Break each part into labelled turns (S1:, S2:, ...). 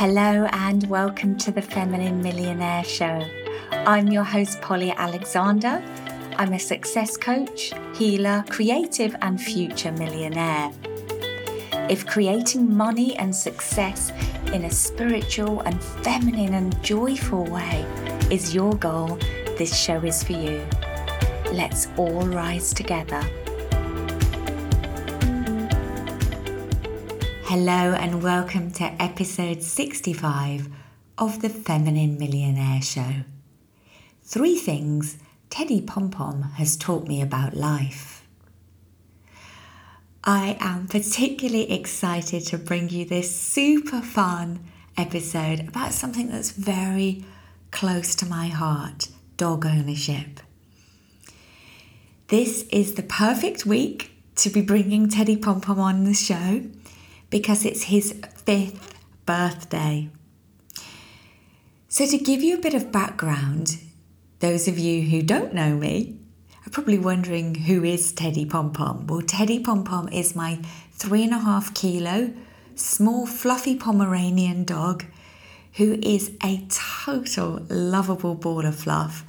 S1: Hello and welcome to the Feminine Millionaire Show. I'm your host, Polly Alexandre. I'm a success coach, healer, creative, and future millionaire. If creating money and success in a spiritual and feminine and joyful way is your goal, this show is for you. Let's all rise together. Hello, and welcome to episode 65 of the Feminine Millionaire Show. Three things Teddy Pom Pom has taught me about life. I am particularly excited to bring you this super fun episode about something that's very close to my heart dog ownership. This is the perfect week to be bringing Teddy Pom Pom on the show because it's his fifth birthday. So, to give you a bit of background, those of you who don't know me are probably wondering who is Teddy Pom Pom. Well, Teddy Pom Pom is my three and a half kilo, small, fluffy Pomeranian dog who is a total lovable ball of fluff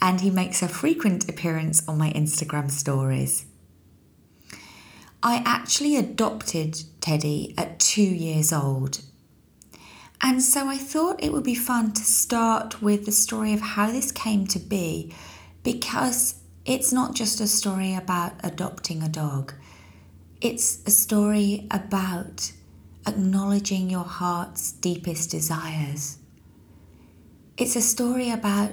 S1: and he makes a frequent appearance on my Instagram stories. I actually adopted Teddy at two years old. And so I thought it would be fun to start with the story of how this came to be because it's not just a story about adopting a dog, it's a story about acknowledging your heart's deepest desires. It's a story about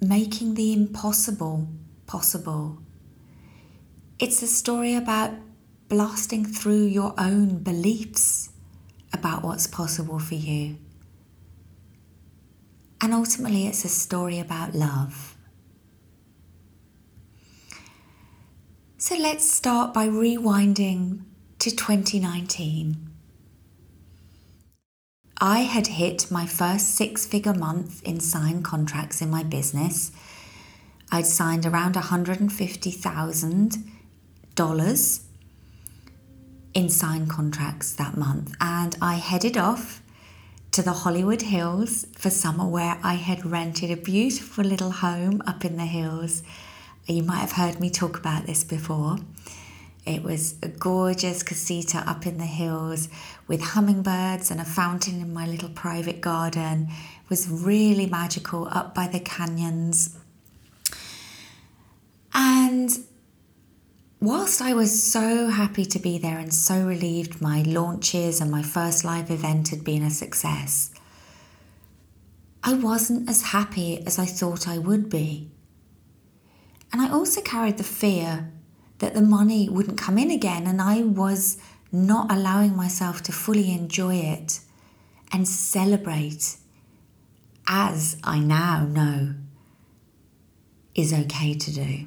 S1: making the impossible possible. It's a story about blasting through your own beliefs about what's possible for you. And ultimately, it's a story about love. So let's start by rewinding to 2019. I had hit my first six figure month in signed contracts in my business. I'd signed around $150,000 in signed contracts that month, and I headed off to the Hollywood Hills for summer where I had rented a beautiful little home up in the hills. You might have heard me talk about this before. It was a gorgeous casita up in the hills with hummingbirds and a fountain in my little private garden. It was really magical up by the canyons. And whilst I was so happy to be there and so relieved my launches and my first live event had been a success, I wasn't as happy as I thought I would be. And I also carried the fear that the money wouldn't come in again, and I was not allowing myself to fully enjoy it and celebrate as I now know is okay to do.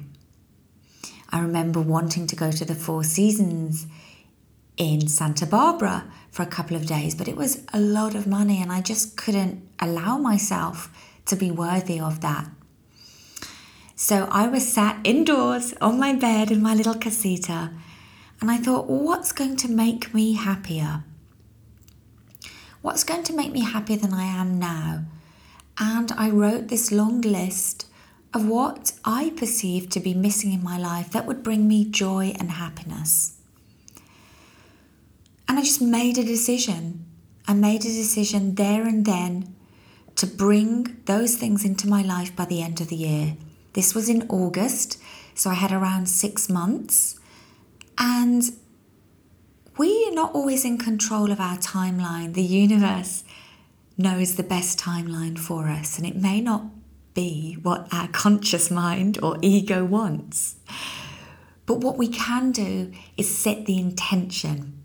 S1: I remember wanting to go to the Four Seasons in Santa Barbara for a couple of days, but it was a lot of money and I just couldn't allow myself to be worthy of that. So I was sat indoors on my bed in my little casita and I thought, what's going to make me happier? What's going to make me happier than I am now? And I wrote this long list of what I perceived to be missing in my life that would bring me joy and happiness. And I just made a decision. I made a decision there and then to bring those things into my life by the end of the year. This was in August, so I had around six months. And we are not always in control of our timeline. The universe knows the best timeline for us, and it may not be what our conscious mind or ego wants. But what we can do is set the intention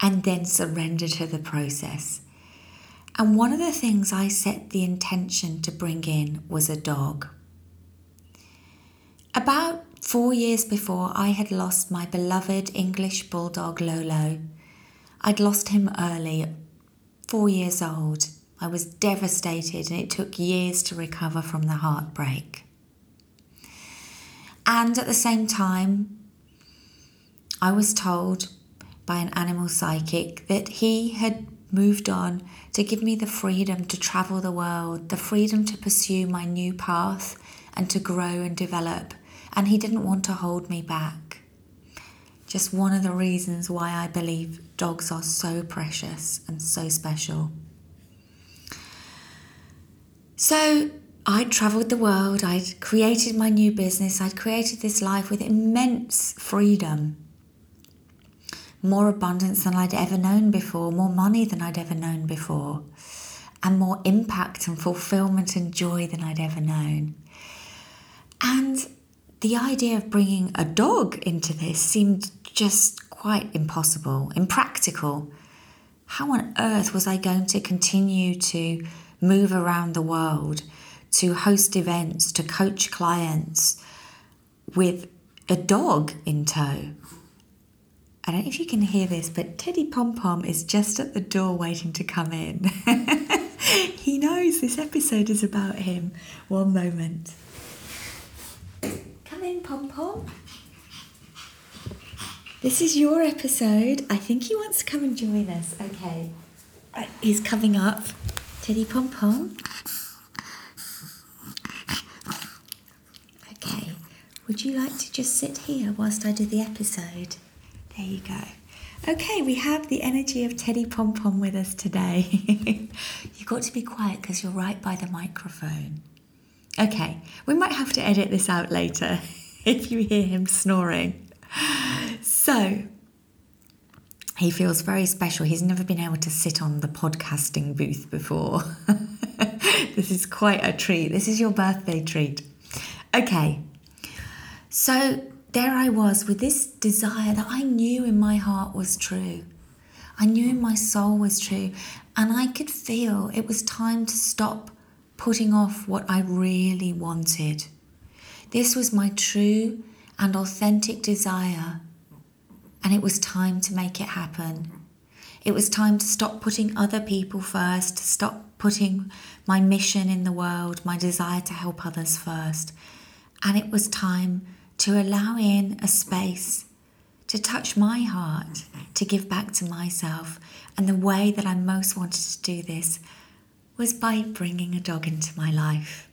S1: and then surrender to the process. And one of the things I set the intention to bring in was a dog. About four years before, I had lost my beloved English bulldog Lolo. I'd lost him early, four years old. I was devastated and it took years to recover from the heartbreak. And at the same time, I was told by an animal psychic that he had moved on to give me the freedom to travel the world, the freedom to pursue my new path and to grow and develop. And He didn't want to hold me back. Just one of the reasons why I believe dogs are so precious and so special. So I'd traveled the world, I'd created my new business, I'd created this life with immense freedom more abundance than I'd ever known before, more money than I'd ever known before, and more impact and fulfillment and joy than I'd ever known. And the idea of bringing a dog into this seemed just quite impossible, impractical. How on earth was I going to continue to move around the world, to host events, to coach clients with a dog in tow? I don't know if you can hear this, but Teddy Pom Pom is just at the door waiting to come in. he knows this episode is about him. One moment. Come in, Pom Pom. This is your episode. I think he wants to come and join us. Okay. Uh, he's coming up. Teddy Pom Pom. Okay. Would you like to just sit here whilst I do the episode? There you go. Okay, we have the energy of Teddy Pom Pom with us today. You've got to be quiet because you're right by the microphone. Okay, we might have to edit this out later if you hear him snoring. So, he feels very special. He's never been able to sit on the podcasting booth before. this is quite a treat. This is your birthday treat. Okay, so there I was with this desire that I knew in my heart was true. I knew in my soul was true. And I could feel it was time to stop putting off what I really wanted. This was my true and authentic desire. And it was time to make it happen. It was time to stop putting other people first, to stop putting my mission in the world, my desire to help others first. And it was time to allow in a space to touch my heart, to give back to myself. And the way that I most wanted to do this was by bringing a dog into my life.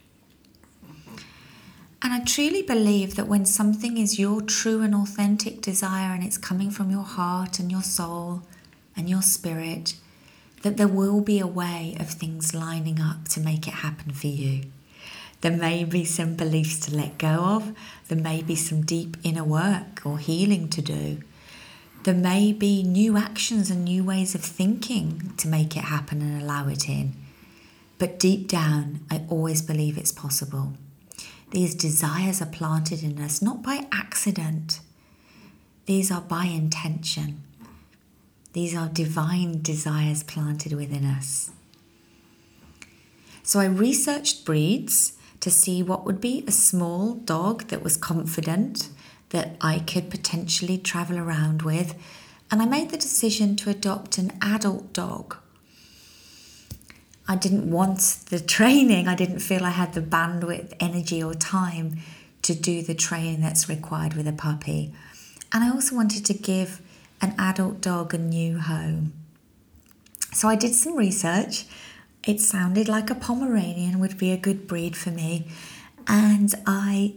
S1: And I truly believe that when something is your true and authentic desire and it's coming from your heart and your soul and your spirit, that there will be a way of things lining up to make it happen for you. There may be some beliefs to let go of. There may be some deep inner work or healing to do. There may be new actions and new ways of thinking to make it happen and allow it in. But deep down, I always believe it's possible. These desires are planted in us not by accident, these are by intention. These are divine desires planted within us. So I researched breeds to see what would be a small dog that was confident, that I could potentially travel around with, and I made the decision to adopt an adult dog. I didn't want the training, I didn't feel I had the bandwidth, energy, or time to do the training that's required with a puppy. And I also wanted to give an adult dog a new home. So I did some research it sounded like a Pomeranian would be a good breed for me. And I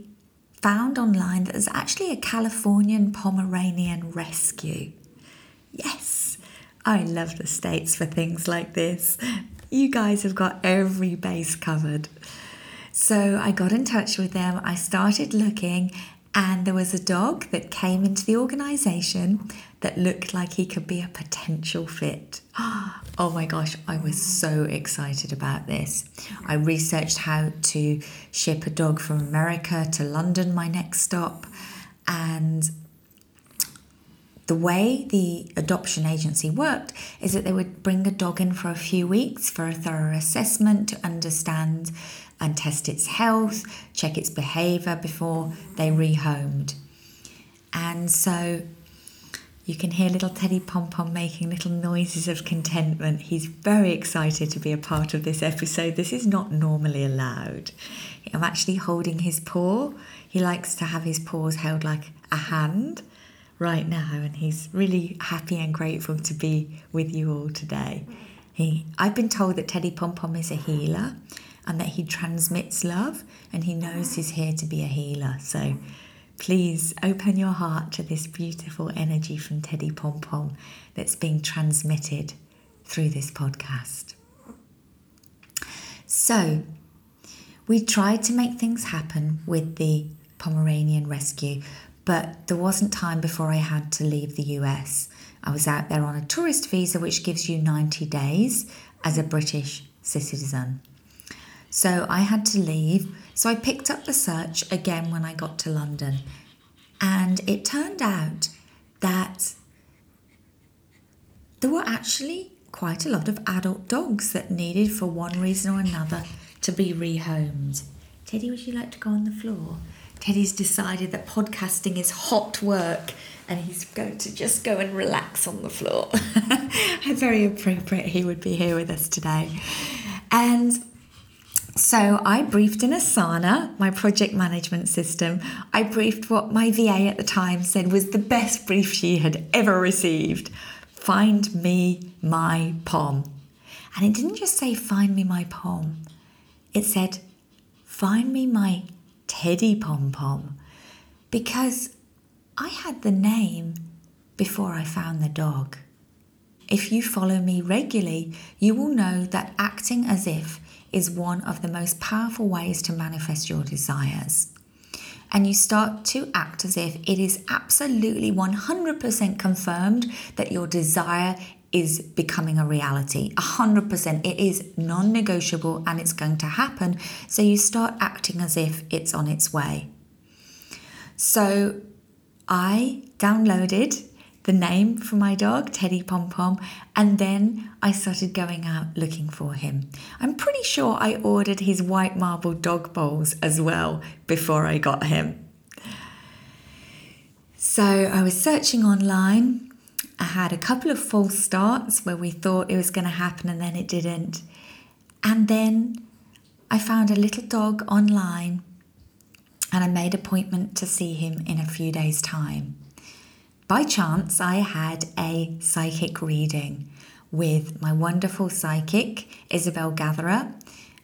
S1: found online that there's actually a Californian Pomeranian rescue. Yes, I love the States for things like this. You guys have got every base covered. So I got in touch with them. I started looking, and there was a dog that came into the organization that looked like he could be a potential fit. Oh my gosh, I was so excited about this. I researched how to ship a dog from America to London, my next stop, and the way the adoption agency worked is that they would bring a dog in for a few weeks for a thorough assessment to understand and test its health, check its behavior before they rehomed. And so you can hear little Teddy Pom Pom making little noises of contentment. He's very excited to be a part of this episode. This is not normally allowed. I'm actually holding his paw. He likes to have his paws held like a hand right now, and he's really happy and grateful to be with you all today. He, I've been told that Teddy Pom Pom is a healer and that he transmits love and he knows he's here to be a healer. So please open your heart to this beautiful energy from Teddy Pom Pom that's being transmitted through this podcast. So, we tried to make things happen with the Pomeranian rescue, but there wasn't time before I had to leave the US. I was out there on a tourist visa, which gives you 90 days as a British citizen. So I had to leave. So I picked up the search again when I got to London. And it turned out that there were actually quite a lot of adult dogs that needed, for one reason or another, to be rehomed. Teddy, would you like to go on the floor? Teddy's decided that podcasting is hot work and he's going to just go and relax on the floor. Very appropriate he would be here with us today. And so I briefed in Asana, my project management system. I briefed what my VA at the time said was the best brief she had ever received. Find me my pom. And it didn't just say find me my pom. It said find me my Teddy Pom Pom because I had the name before I found the dog. If you follow me regularly, you will know that acting as if is one of the most powerful ways to manifest your desires. And you start to act as if it is absolutely 100% confirmed that your desire is becoming a reality. 100%. It is non negotiable and it's going to happen. So you start acting as if it's on its way. So I downloaded the name for my dog, Teddy Pom Pom, and then I started going out looking for him. I'm pretty sure I ordered his white marble dog bowls as well before I got him. So I was searching online. I had a couple of false starts where we thought it was going to happen and then it didn't. And then I found a little dog online and I made appointment to see him in a few days' time. By chance, I had a psychic reading with my wonderful psychic, Isobel Gatherer.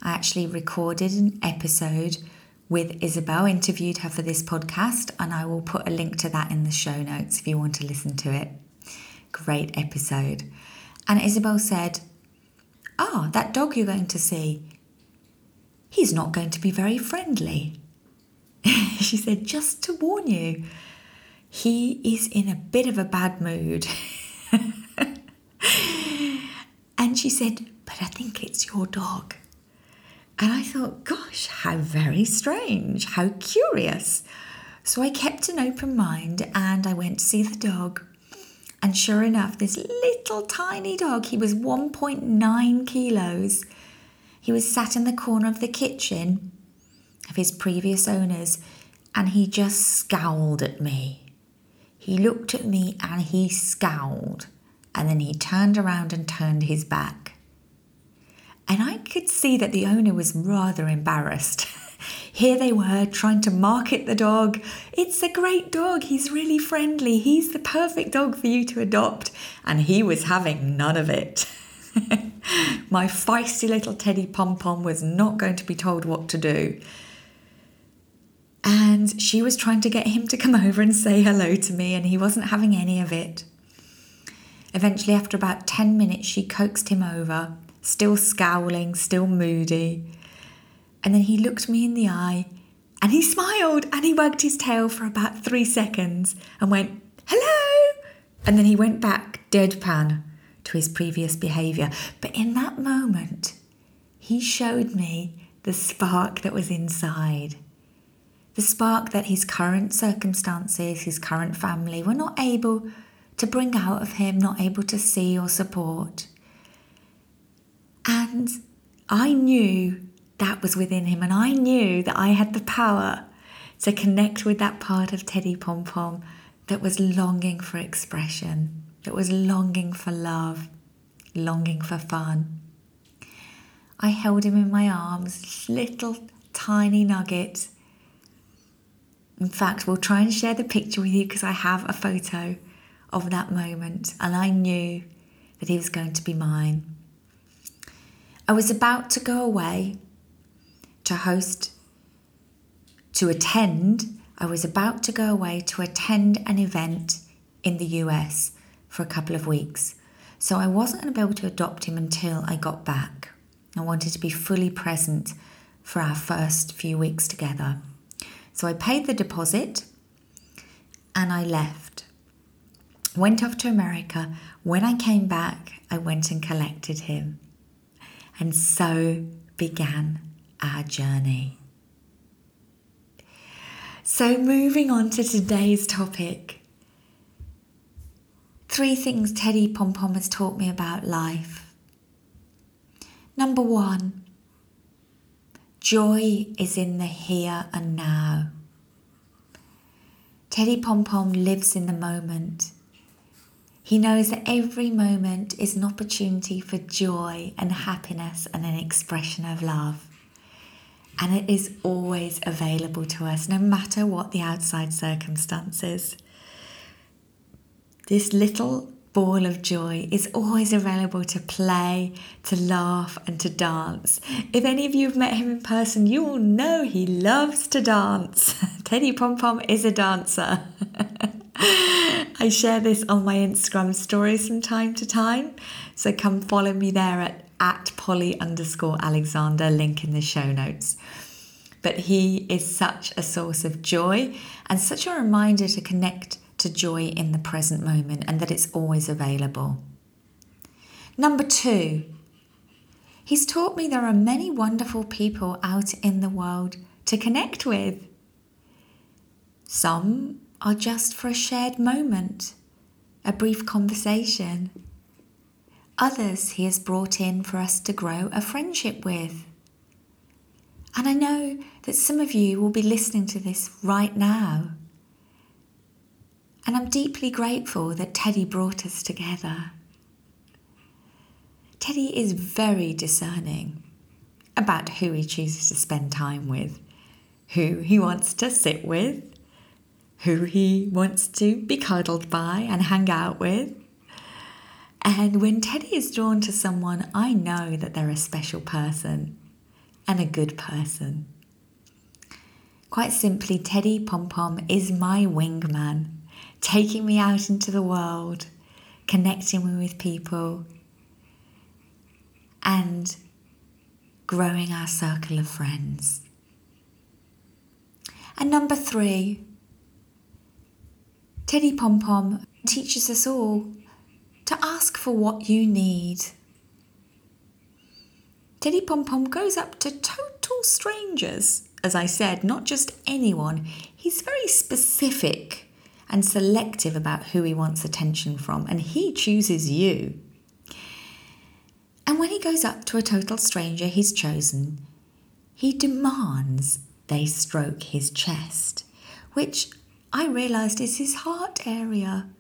S1: I actually recorded an episode with Isobel, interviewed her for this podcast, and I will put a link to that in the show notes if you want to listen to it. Great episode. And Isobel said, Ah, that dog you're going to see, he's not going to be very friendly. she said, just to warn you, he is in a bit of a bad mood. and she said, But I think it's your dog. And I thought, gosh, how very strange, how curious. So I kept an open mind and I went to see the dog. And sure enough, this little tiny dog, he was 1.9 kilos. He was sat in the corner of the kitchen of his previous owners and he just scowled at me. He looked at me and he scowled, and then he turned around and turned his back. And I could see that the owner was rather embarrassed. Here they were trying to market the dog. It's a great dog. He's really friendly. He's the perfect dog for you to adopt. And he was having none of it. My feisty little teddy pom pom was not going to be told what to do and she was trying to get him to come over and say hello to me, and he wasn't having any of it. Eventually, after about 10 minutes, she coaxed him over, still scowling, still moody. And then he looked me in the eye and he smiled and he wagged his tail for about three seconds and went, Hello! And then he went back deadpan to his previous behaviour. But in that moment, he showed me the spark that was inside the spark that his current circumstances, his current family were not able to bring out of him, not able to see or support. And I knew that was within him, and I knew that I had the power to connect with that part of Teddy Pom Pom that was longing for expression, that was longing for love, longing for fun. I held him in my arms, little tiny nugget in fact, we'll try and share the picture with you because I have a photo of that moment and I knew that he was going to be mine. I was about to go away to host, to attend, I was about to go away to attend an event in the US for a couple of weeks. So I wasn't going to be able to adopt him until I got back. I wanted to be fully present for our first few weeks together. So I paid the deposit and I left. Went off to America. When I came back, I went and collected him. And so began our journey. So, moving on to today's topic three things Teddy Pom Pom has taught me about life. Number one, joy is in the here and now. Teddy Pom Pom lives in the moment. He knows that every moment is an opportunity for joy and happiness and an expression of love. And it is always available to us, no matter what the outside circumstances. This little ball of joy is always available to play, to laugh, and to dance. If any of you have met him in person, you will know he loves to dance. Teddy Pom Pom is a dancer. I share this on my Instagram stories from time to time. So come follow me there at, at Polly underscore Alexandre, link in the show notes. But he is such a source of joy and such a reminder to connect to joy in the present moment and that it's always available. Number two, he's taught me there are many wonderful people out in the world to connect with. Some are just for a shared moment, a brief conversation. Others he has brought in for us to grow a friendship with. And I know that some of you will be listening to this right now. And I'm deeply grateful that Teddy brought us together. Teddy is very discerning about who he chooses to spend time with, who he wants to sit with, who he wants to be cuddled by and hang out with. And when Teddy is drawn to someone, I know that they're a special person and a good person. Quite simply, Teddy Pom Pom is my wingman, taking me out into the world, connecting me with people, and growing our circle of friends. And number three, Teddy Pom Pom teaches us all to ask for what you need. Teddy Pom Pom goes up to total strangers, as I said, not just anyone. He's very specific and selective about who he wants attention from, and he chooses you. And when he goes up to a total stranger he's chosen, he demands they stroke his chest, which I realised is his heart area.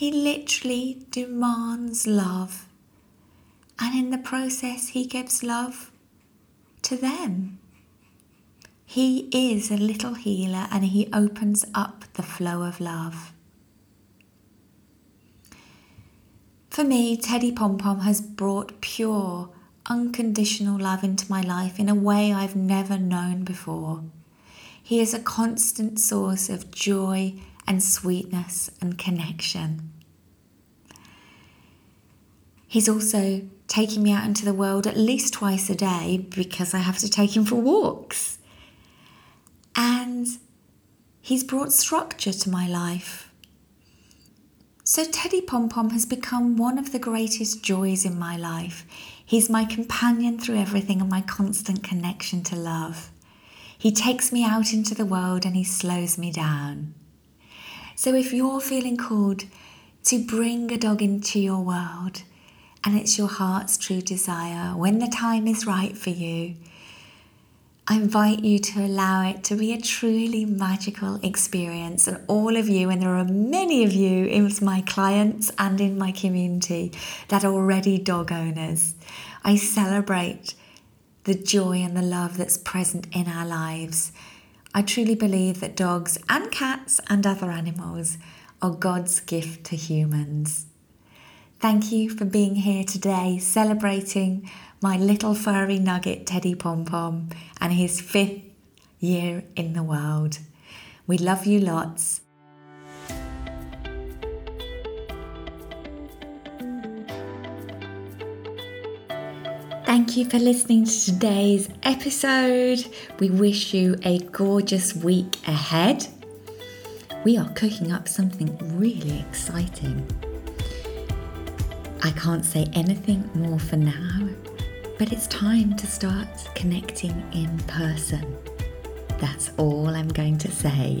S1: He literally demands love. And in the process, he gives love to them. He is a little healer and he opens up the flow of love. For me, Teddy Pom Pom has brought pure, unconditional love into my life in a way I've never known before. He is a constant source of joy and sweetness and connection. He's also taking me out into the world at least twice a day because I have to take him for walks. And he's brought structure to my life. So Teddy Pom Pom has become one of the greatest joys in my life. He's my companion through everything and my constant connection to love. He takes me out into the world and he slows me down. So if you're feeling called to bring a dog into your world and it's your heart's true desire, when the time is right for you, I invite you to allow it to be a truly magical experience. And all of you, and there are many of you in my clients and in my community that are already dog owners, I celebrate the joy and the love that's present in our lives. I truly believe that dogs and cats and other animals are God's gift to humans. Thank you for being here today, celebrating my little furry nugget Teddy Pom Pom, and his fifth year in the world. We love you lots. Thank you for listening to today's episode. We wish you a gorgeous week ahead. We are cooking up something really exciting. I can't say anything more for now, but it's time to start connecting in person. That's all I'm going to say.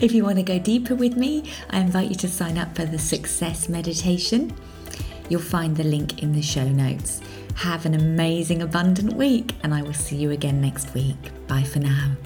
S1: if you want to go deeper with me, I invite you to sign up for the Success Meditation. You'll find the link in the show notes. Have an amazing, abundant week, and I will see you again next week. Bye for now.